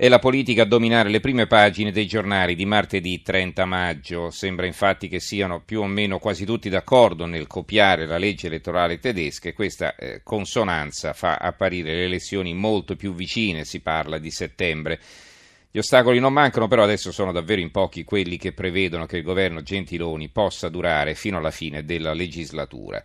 È la politica a dominare le prime pagine dei giornali di martedì 30 maggio. Sembra infatti che siano più o meno quasi tutti d'accordo nel copiare la legge elettorale tedesca e questa eh, consonanza fa apparire le elezioni molto più vicine, si parla di settembre. Gli ostacoli non mancano, però adesso sono davvero in pochi quelli che prevedono che il governo Gentiloni possa durare fino alla fine della legislatura.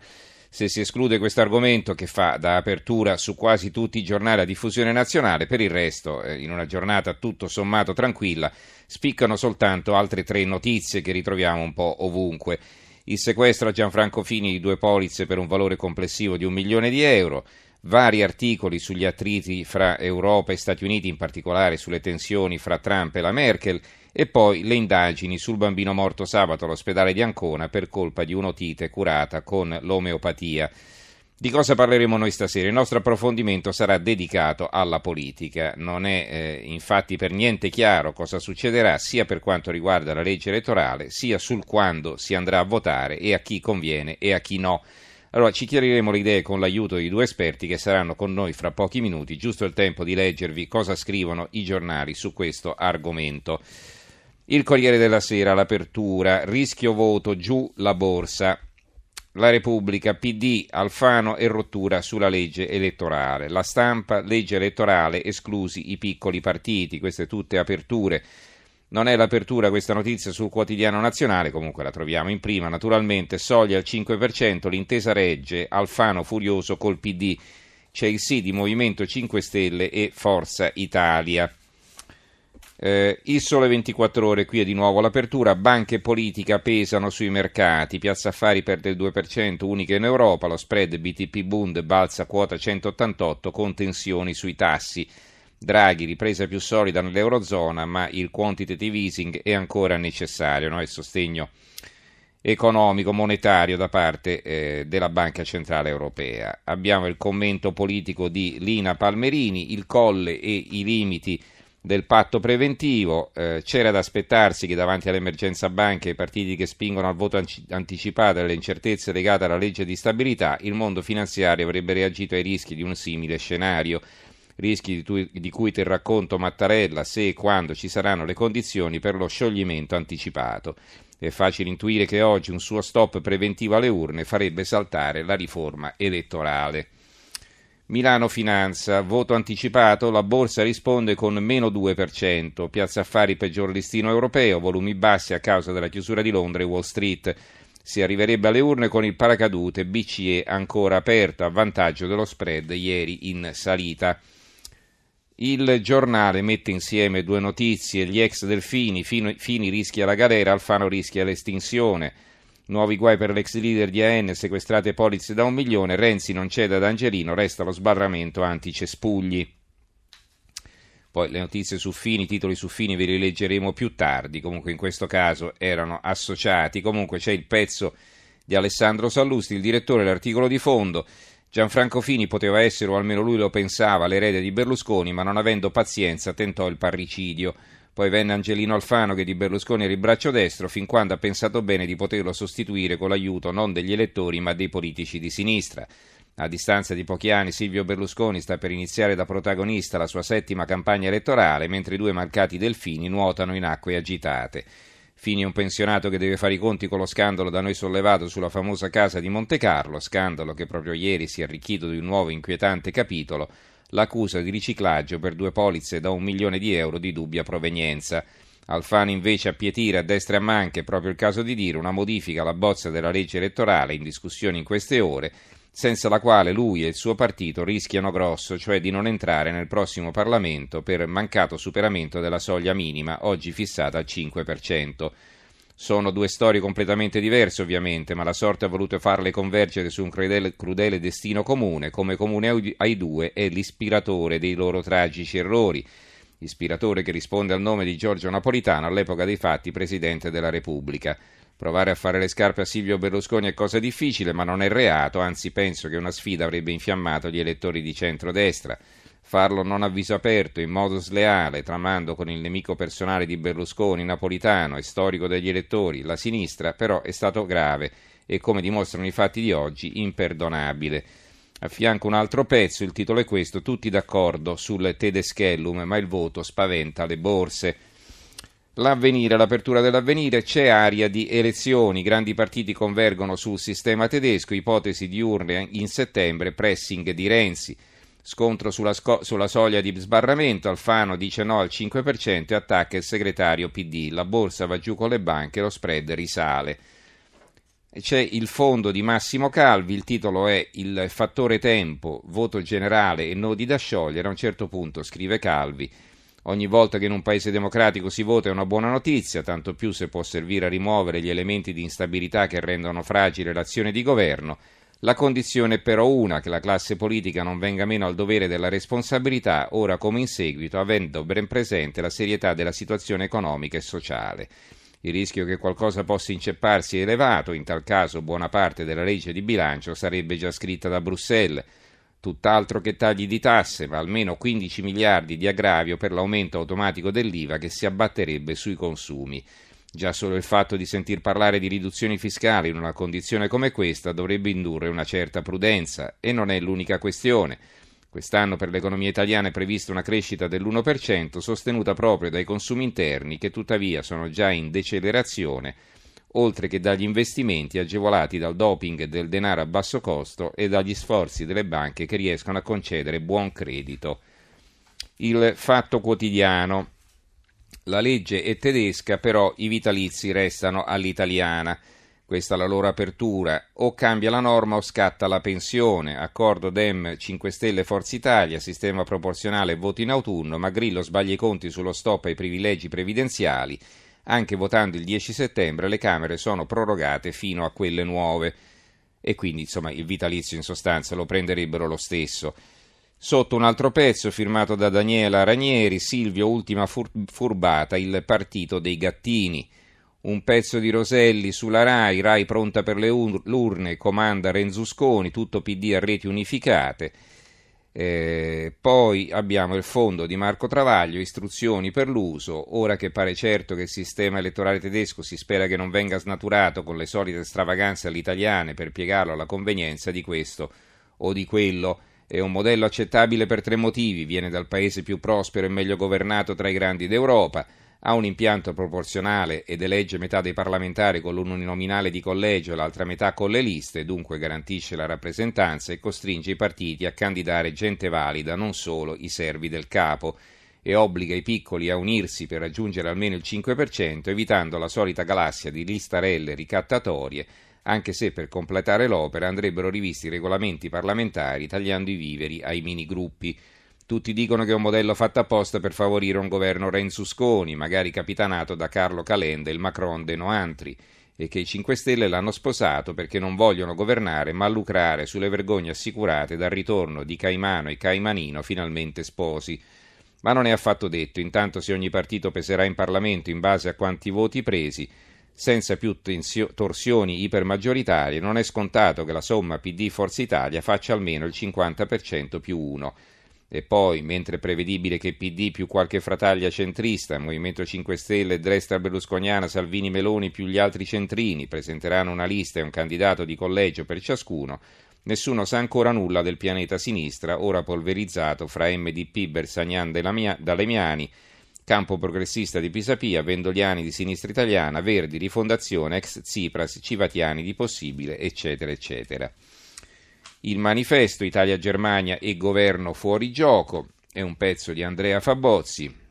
Se si esclude questo argomento che fa da apertura su quasi tutti i giornali a diffusione nazionale, per il resto, eh, in una giornata tutto sommato tranquilla, spiccano soltanto altre tre notizie che ritroviamo un po' ovunque. Il sequestro a Gianfranco Fini di due polizze per un valore complessivo di un milione di euro, vari articoli sugli attriti fra Europa e Stati Uniti, in particolare sulle tensioni fra Trump e la Merkel, e poi le indagini sul bambino morto sabato all'ospedale di Ancona per colpa di un'otite curata con l'omeopatia. Di cosa parleremo noi stasera? Il nostro approfondimento sarà dedicato alla politica. Non è eh, infatti per niente chiaro cosa succederà sia per quanto riguarda la legge elettorale, sia sul quando si andrà a votare e a chi conviene e a chi no. Allora ci chiariremo le idee con l'aiuto di due esperti che saranno con noi fra pochi minuti, giusto il tempo di leggervi cosa scrivono i giornali su questo argomento. Il Corriere della Sera, l'apertura, rischio voto, giù la borsa. La Repubblica, PD, Alfano e rottura sulla legge elettorale. La stampa, legge elettorale, esclusi i piccoli partiti. Queste tutte aperture. Non è l'apertura questa notizia sul quotidiano nazionale, comunque la troviamo in prima. Naturalmente, soglia al 5%, l'intesa regge, Alfano furioso col PD. C'è il sì di Movimento 5 Stelle e Forza Italia. Eh, il sole 24 ore, qui è di nuovo l'apertura, banche e politica pesano sui mercati, Piazza Affari perde il 2%, unica in Europa, lo spread BTP Bund balza quota 188 con tensioni sui tassi. Draghi, ripresa più solida nell'Eurozona, ma il quantitative easing è ancora necessario, no? il sostegno economico, monetario da parte eh, della Banca Centrale Europea. Abbiamo il commento politico di Lina Palmerini, il colle e i limiti del patto preventivo. Eh, c'era da aspettarsi che davanti all'emergenza banche e ai partiti che spingono al voto anticipato e alle incertezze legate alla legge di stabilità, il mondo finanziario avrebbe reagito ai rischi di un simile scenario. Rischi di, tu- di cui terrà conto Mattarella se e quando ci saranno le condizioni per lo scioglimento anticipato. È facile intuire che oggi un suo stop preventivo alle urne farebbe saltare la riforma elettorale. Milano Finanza, voto anticipato, la borsa risponde con meno 2%, Piazza Affari peggior listino europeo, volumi bassi a causa della chiusura di Londra e Wall Street. Si arriverebbe alle urne con il paracadute. BCE ancora aperto a vantaggio dello spread ieri in salita. Il giornale mette insieme due notizie, gli ex delfini, Fini rischia la galera, Alfano rischia l'estinzione. Nuovi guai per l'ex leader di AN, sequestrate polizze da un milione, Renzi non cede ad Angelino, resta lo sbarramento anti-cespugli. Poi le notizie su Fini, i titoli su Fini ve li leggeremo più tardi, comunque in questo caso erano associati. Comunque c'è il pezzo di Alessandro Sallusti, il direttore dell'articolo di fondo. Gianfranco Fini poteva essere, o almeno lui lo pensava, l'erede di Berlusconi, ma non avendo pazienza tentò il parricidio. Poi venne Angelino Alfano che di Berlusconi era il braccio destro, fin quando ha pensato bene di poterlo sostituire con l'aiuto non degli elettori ma dei politici di sinistra. A distanza di pochi anni Silvio Berlusconi sta per iniziare da protagonista la sua settima campagna elettorale, mentre i due marcati delfini nuotano in acque agitate. Fini è un pensionato che deve fare i conti con lo scandalo da noi sollevato sulla famosa casa di Monte Carlo, scandalo che proprio ieri si è arricchito di un nuovo inquietante capitolo l'accusa di riciclaggio per due polizze da un milione di euro di dubbia provenienza. Alfano invece appietire a destra e a manche, proprio il caso di dire, una modifica alla bozza della legge elettorale in discussione in queste ore, senza la quale lui e il suo partito rischiano grosso, cioè di non entrare nel prossimo Parlamento per mancato superamento della soglia minima, oggi fissata al 5%. Sono due storie completamente diverse ovviamente, ma la sorte ha voluto farle convergere su un crudele, crudele destino comune, come comune ai due è l'ispiratore dei loro tragici errori. ispiratore che risponde al nome di Giorgio Napolitano, all'epoca dei fatti presidente della Repubblica. Provare a fare le scarpe a Silvio Berlusconi è cosa difficile, ma non è reato, anzi penso che una sfida avrebbe infiammato gli elettori di centrodestra. Farlo non a viso aperto, in modo sleale, tramando con il nemico personale di Berlusconi, Napolitano e storico degli elettori, la sinistra, però è stato grave e, come dimostrano i fatti di oggi, imperdonabile. A fianco un altro pezzo, il titolo è questo, tutti d'accordo sul Tedeschellum, ma il voto spaventa le borse. L'avvenire, l'apertura dell'avvenire, c'è aria di elezioni, grandi partiti convergono sul sistema tedesco, ipotesi di urne in settembre, pressing di Renzi. Scontro sulla, sco- sulla, soglia di sbarramento, Alfano dice no al 5% e attacca il segretario PD. La borsa va giù con le banche, lo spread risale. C'è il fondo di Massimo Calvi, il titolo è Il fattore tempo, voto generale e nodi da sciogliere. A un certo punto, scrive Calvi, ogni volta che in un paese democratico si vota è una buona notizia, tanto più se può servire a rimuovere gli elementi di instabilità che rendono fragile l'azione di governo. La condizione è però una, che la classe politica non venga meno al dovere della responsabilità, ora come in seguito, avendo ben presente la serietà della situazione economica e sociale. Il rischio che qualcosa possa incepparsi è elevato, in tal caso buona parte della legge di bilancio sarebbe già scritta da Bruxelles. Tutt'altro che tagli di tasse, ma almeno 15 miliardi di aggravio per l'aumento automatico dell'IVA che si abbatterebbe sui consumi. Già solo il fatto di sentir parlare di riduzioni fiscali in una condizione come questa dovrebbe indurre una certa prudenza e non è l'unica questione. Quest'anno per l'economia italiana è prevista una crescita dell'1% sostenuta proprio dai consumi interni che tuttavia sono già in decelerazione, oltre che dagli investimenti agevolati dal doping del denaro a basso costo e dagli sforzi delle banche che riescono a concedere buon credito. Il fatto quotidiano la legge è tedesca, però i vitalizi restano all'italiana. Questa è la loro apertura. O cambia la norma o scatta la pensione. Accordo Dem 5 Stelle Forza Italia, sistema proporzionale voto in autunno, ma Grillo sbaglia i conti sullo stop ai privilegi previdenziali. Anche votando il 10 settembre le Camere sono prorogate fino a quelle nuove. E quindi, insomma, il vitalizio in sostanza lo prenderebbero lo stesso. Sotto un altro pezzo firmato da Daniela Ranieri, Silvio ultima fur- furbata, il partito dei gattini. Un pezzo di Roselli sulla RAI, RAI pronta per le urne, comanda Renzusconi, tutto PD a reti unificate. Eh, poi abbiamo il fondo di Marco Travaglio, istruzioni per l'uso, ora che pare certo che il sistema elettorale tedesco si spera che non venga snaturato con le solite stravaganze all'italiane per piegarlo alla convenienza di questo o di quello. È un modello accettabile per tre motivi, viene dal paese più prospero e meglio governato tra i grandi d'Europa, ha un impianto proporzionale ed elegge metà dei parlamentari con l'uninominale di collegio e l'altra metà con le liste, dunque garantisce la rappresentanza e costringe i partiti a candidare gente valida, non solo i servi del capo, e obbliga i piccoli a unirsi per raggiungere almeno il 5%, evitando la solita galassia di listarelle ricattatorie anche se per completare l'opera andrebbero rivisti i regolamenti parlamentari tagliando i viveri ai minigruppi. Tutti dicono che è un modello fatto apposta per favorire un governo Renzusconi, magari capitanato da Carlo Calenda e il Macron de Noantri, e che i 5 Stelle l'hanno sposato perché non vogliono governare ma lucrare sulle vergogne assicurate dal ritorno di Caimano e Caimanino finalmente sposi. Ma non è affatto detto, intanto se ogni partito peserà in Parlamento in base a quanti voti presi, senza più tensio- torsioni ipermaggioritarie, non è scontato che la somma PD Forza Italia faccia almeno il 50% più 1. E poi, mentre è prevedibile che PD più qualche frataglia centrista, Movimento 5 Stelle, Destra Berlusconiana, Salvini Meloni più gli altri centrini presenteranno una lista e un candidato di collegio per ciascuno, nessuno sa ancora nulla del pianeta sinistra, ora polverizzato fra MDP, Bersagnan, Dalemiani, Campo Progressista di Pisapia, Vendoliani di Sinistra Italiana, Verdi, Rifondazione, ex Tsipras, Civatiani di Possibile, eccetera, eccetera. Il manifesto Italia-Germania e governo fuori gioco è un pezzo di Andrea Fabozzi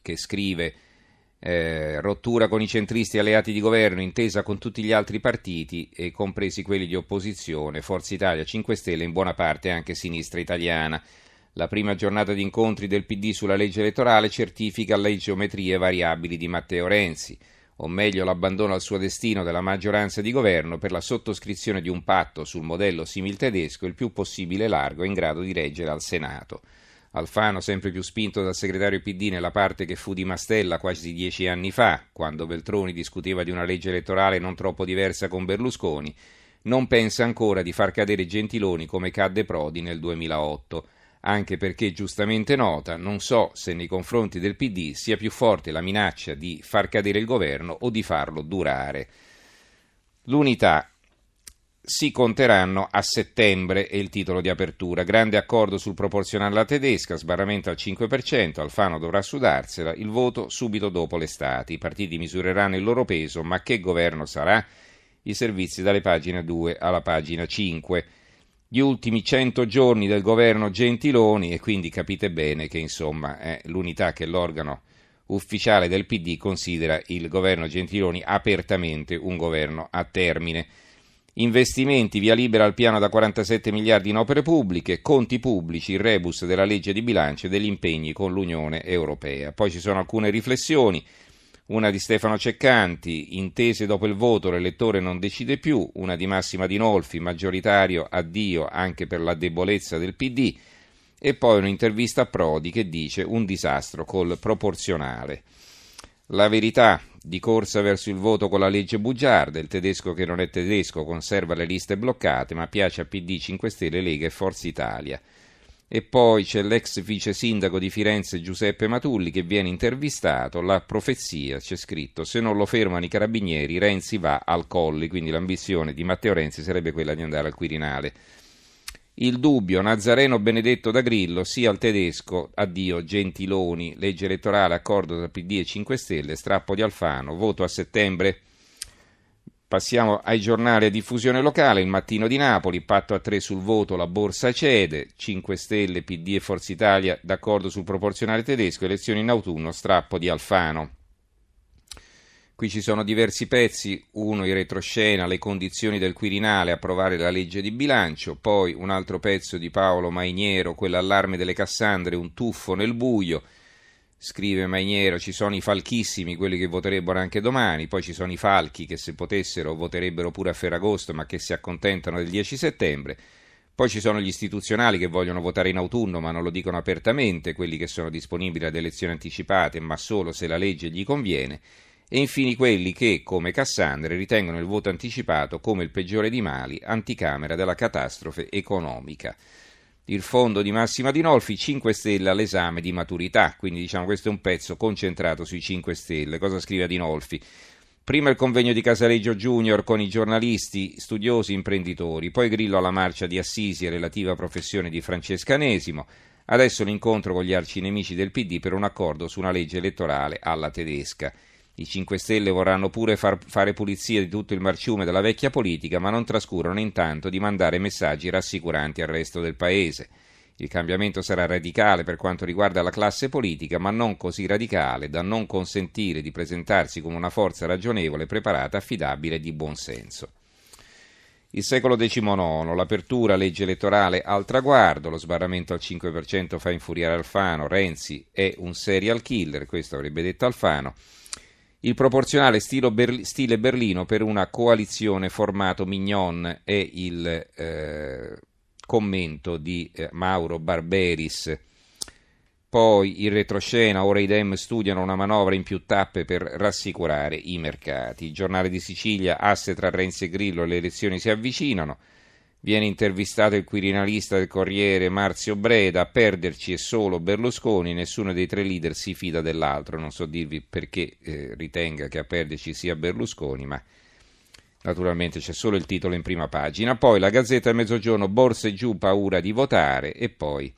che scrive eh, rottura con i centristi alleati di governo, intesa con tutti gli altri partiti, e compresi quelli di opposizione, Forza Italia, 5 Stelle, in buona parte anche Sinistra Italiana. La prima giornata di incontri del PD sulla legge elettorale certifica le geometrie variabili di Matteo Renzi, o meglio l'abbandono al suo destino della maggioranza di governo per la sottoscrizione di un patto sul modello simil tedesco il più possibile largo in grado di reggere al Senato. Alfano sempre più spinto dal segretario PD nella parte che fu di Mastella quasi dieci anni fa, quando Beltroni discuteva di una legge elettorale non troppo diversa con Berlusconi, non pensa ancora di far cadere Gentiloni come cadde Prodi nel 2008, anche perché giustamente nota, non so se nei confronti del PD sia più forte la minaccia di far cadere il governo o di farlo durare. L'unità si conteranno a settembre è il titolo di apertura. Grande accordo sul proporzionale alla tedesca, sbarramento al 5%, Alfano dovrà sudarsela, il voto subito dopo l'estate. I partiti misureranno il loro peso, ma che governo sarà? I servizi dalle pagine 2 alla pagina 5. Gli ultimi 100 giorni del governo Gentiloni e quindi capite bene che insomma è l'unità che l'organo ufficiale del PD considera il governo Gentiloni apertamente un governo a termine. Investimenti, via libera al piano da 47 miliardi in opere pubbliche, conti pubblici, il rebus della legge di bilancio e degli impegni con l'Unione Europea. Poi ci sono alcune riflessioni, una di Stefano Ceccanti, intese dopo il voto l'elettore non decide più, una di Massima Dinolfi, maggioritario addio anche per la debolezza del PD, e poi un'intervista a Prodi che dice un disastro col proporzionale. La verità di corsa verso il voto con la legge bugiarda, il tedesco che non è tedesco conserva le liste bloccate, ma piace a PD 5 Stelle, Lega e Forza Italia. E poi c'è l'ex vice sindaco di Firenze Giuseppe Matulli che viene intervistato, la profezia c'è scritto, se non lo fermano i carabinieri Renzi va al Colli, quindi l'ambizione di Matteo Renzi sarebbe quella di andare al Quirinale. Il dubbio, Nazareno Benedetto da Grillo, sia al tedesco, addio Gentiloni, legge elettorale, accordo tra PD e 5 Stelle, strappo di Alfano, voto a settembre. Passiamo ai giornali a diffusione locale, il mattino di Napoli, patto a tre sul voto, la borsa cede, 5 Stelle, PD e Forza Italia d'accordo sul proporzionale tedesco, elezioni in autunno, strappo di Alfano. Qui ci sono diversi pezzi, uno in retroscena, le condizioni del Quirinale, approvare la legge di bilancio, poi un altro pezzo di Paolo Mainiero, quell'allarme delle Cassandre, un tuffo nel buio, scrive Mainiero, ci sono i falchissimi, quelli che voterebbero anche domani, poi ci sono i falchi che se potessero voterebbero pure a Ferragosto ma che si accontentano del 10 settembre, poi ci sono gli istituzionali che vogliono votare in autunno ma non lo dicono apertamente, quelli che sono disponibili ad elezioni anticipate ma solo se la legge gli conviene, e infine quelli che, come Cassandre, ritengono il voto anticipato come il peggiore di mali, anticamera della catastrofe economica. Il fondo di Massima Dinolfi, 5 Stelle all'esame di maturità, quindi diciamo questo è un pezzo concentrato sui 5 Stelle. Cosa scrive Dinolfi? Prima il convegno di Casaleggio Junior con i giornalisti, studiosi, imprenditori, poi Grillo alla marcia di Assisi e relativa professione di Francesca Anesimo, adesso l'incontro con gli arcinemici del PD per un accordo su una legge elettorale alla tedesca. I 5 Stelle vorranno pure far, fare pulizia di tutto il marciume della vecchia politica, ma non trascurano intanto di mandare messaggi rassicuranti al resto del Paese. Il cambiamento sarà radicale per quanto riguarda la classe politica, ma non così radicale da non consentire di presentarsi come una forza ragionevole, preparata, affidabile e di buon senso. Il secolo XIX, l'apertura, legge elettorale al traguardo, lo sbarramento al 5% fa infuriare Alfano, Renzi è un serial killer, questo avrebbe detto Alfano il proporzionale Berli, stile Berlino per una coalizione formato Mignon è il eh, commento di eh, Mauro Barberis. Poi in retroscena, ora i Dem studiano una manovra in più tappe per rassicurare i mercati. Il giornale di Sicilia, asse tra Renzi e Grillo, le elezioni si avvicinano. Viene intervistato il quirinalista del Corriere Marzio Breda, a perderci è solo Berlusconi, nessuno dei tre leader si fida dell'altro, non so dirvi perché eh, ritenga che a perderci sia Berlusconi, ma naturalmente c'è solo il titolo in prima pagina. Poi la Gazzetta del Mezzogiorno, borse giù, paura di votare e poi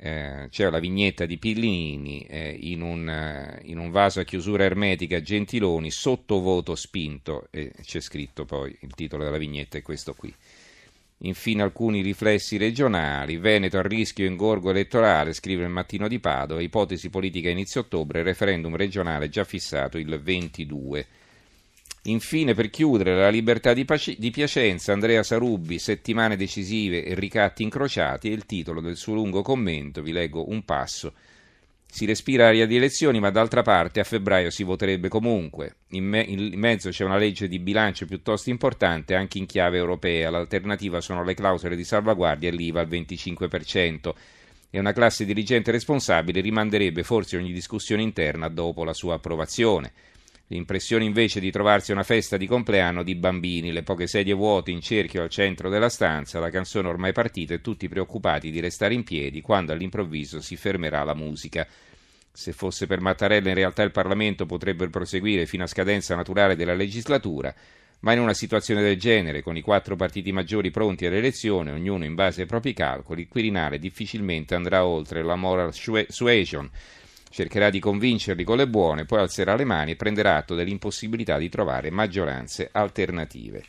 eh, c'è la vignetta di Pillinini eh, in, un, eh, in, un, vaso a chiusura ermetica Gentiloni, sottovoto spinto, e c'è scritto poi il titolo della vignetta è questo qui. Infine alcuni riflessi regionali. Veneto a rischio ingorgo elettorale, scrive il Mattino di Padova, ipotesi politica inizio ottobre, referendum regionale già fissato il 22. Infine, per chiudere, la libertà di, Paci- di Piacenza, Andrea Sarubbi, settimane decisive e ricatti incrociati, è il titolo del suo lungo commento, vi leggo un passo. Si respira aria di elezioni, ma d'altra parte a febbraio si voterebbe comunque. In, me- in, mezzo c'è una legge di bilancio piuttosto importante anche in chiave europea. L'alternativa sono le clausole di salvaguardia e l'IVA al 25%. e una classe dirigente responsabile rimanderebbe forse ogni discussione interna dopo la sua approvazione. L'impressione invece di trovarsi a una festa di compleanno di bambini, le poche sedie vuote in cerchio al centro della stanza, la canzone ormai partita e tutti preoccupati di restare in piedi quando all'improvviso si fermerà la musica. Se fosse per Mattarella in realtà il Parlamento potrebbe proseguire fino a scadenza naturale della legislatura, ma in una situazione del genere, con i quattro partiti maggiori pronti alle elezioni, ognuno in base ai propri calcoli, il Quirinale difficilmente andrà oltre la moral suasion cercherà di convincerli con le buone, poi alzerà le mani e prenderà atto dell'impossibilità di trovare maggioranze alternative.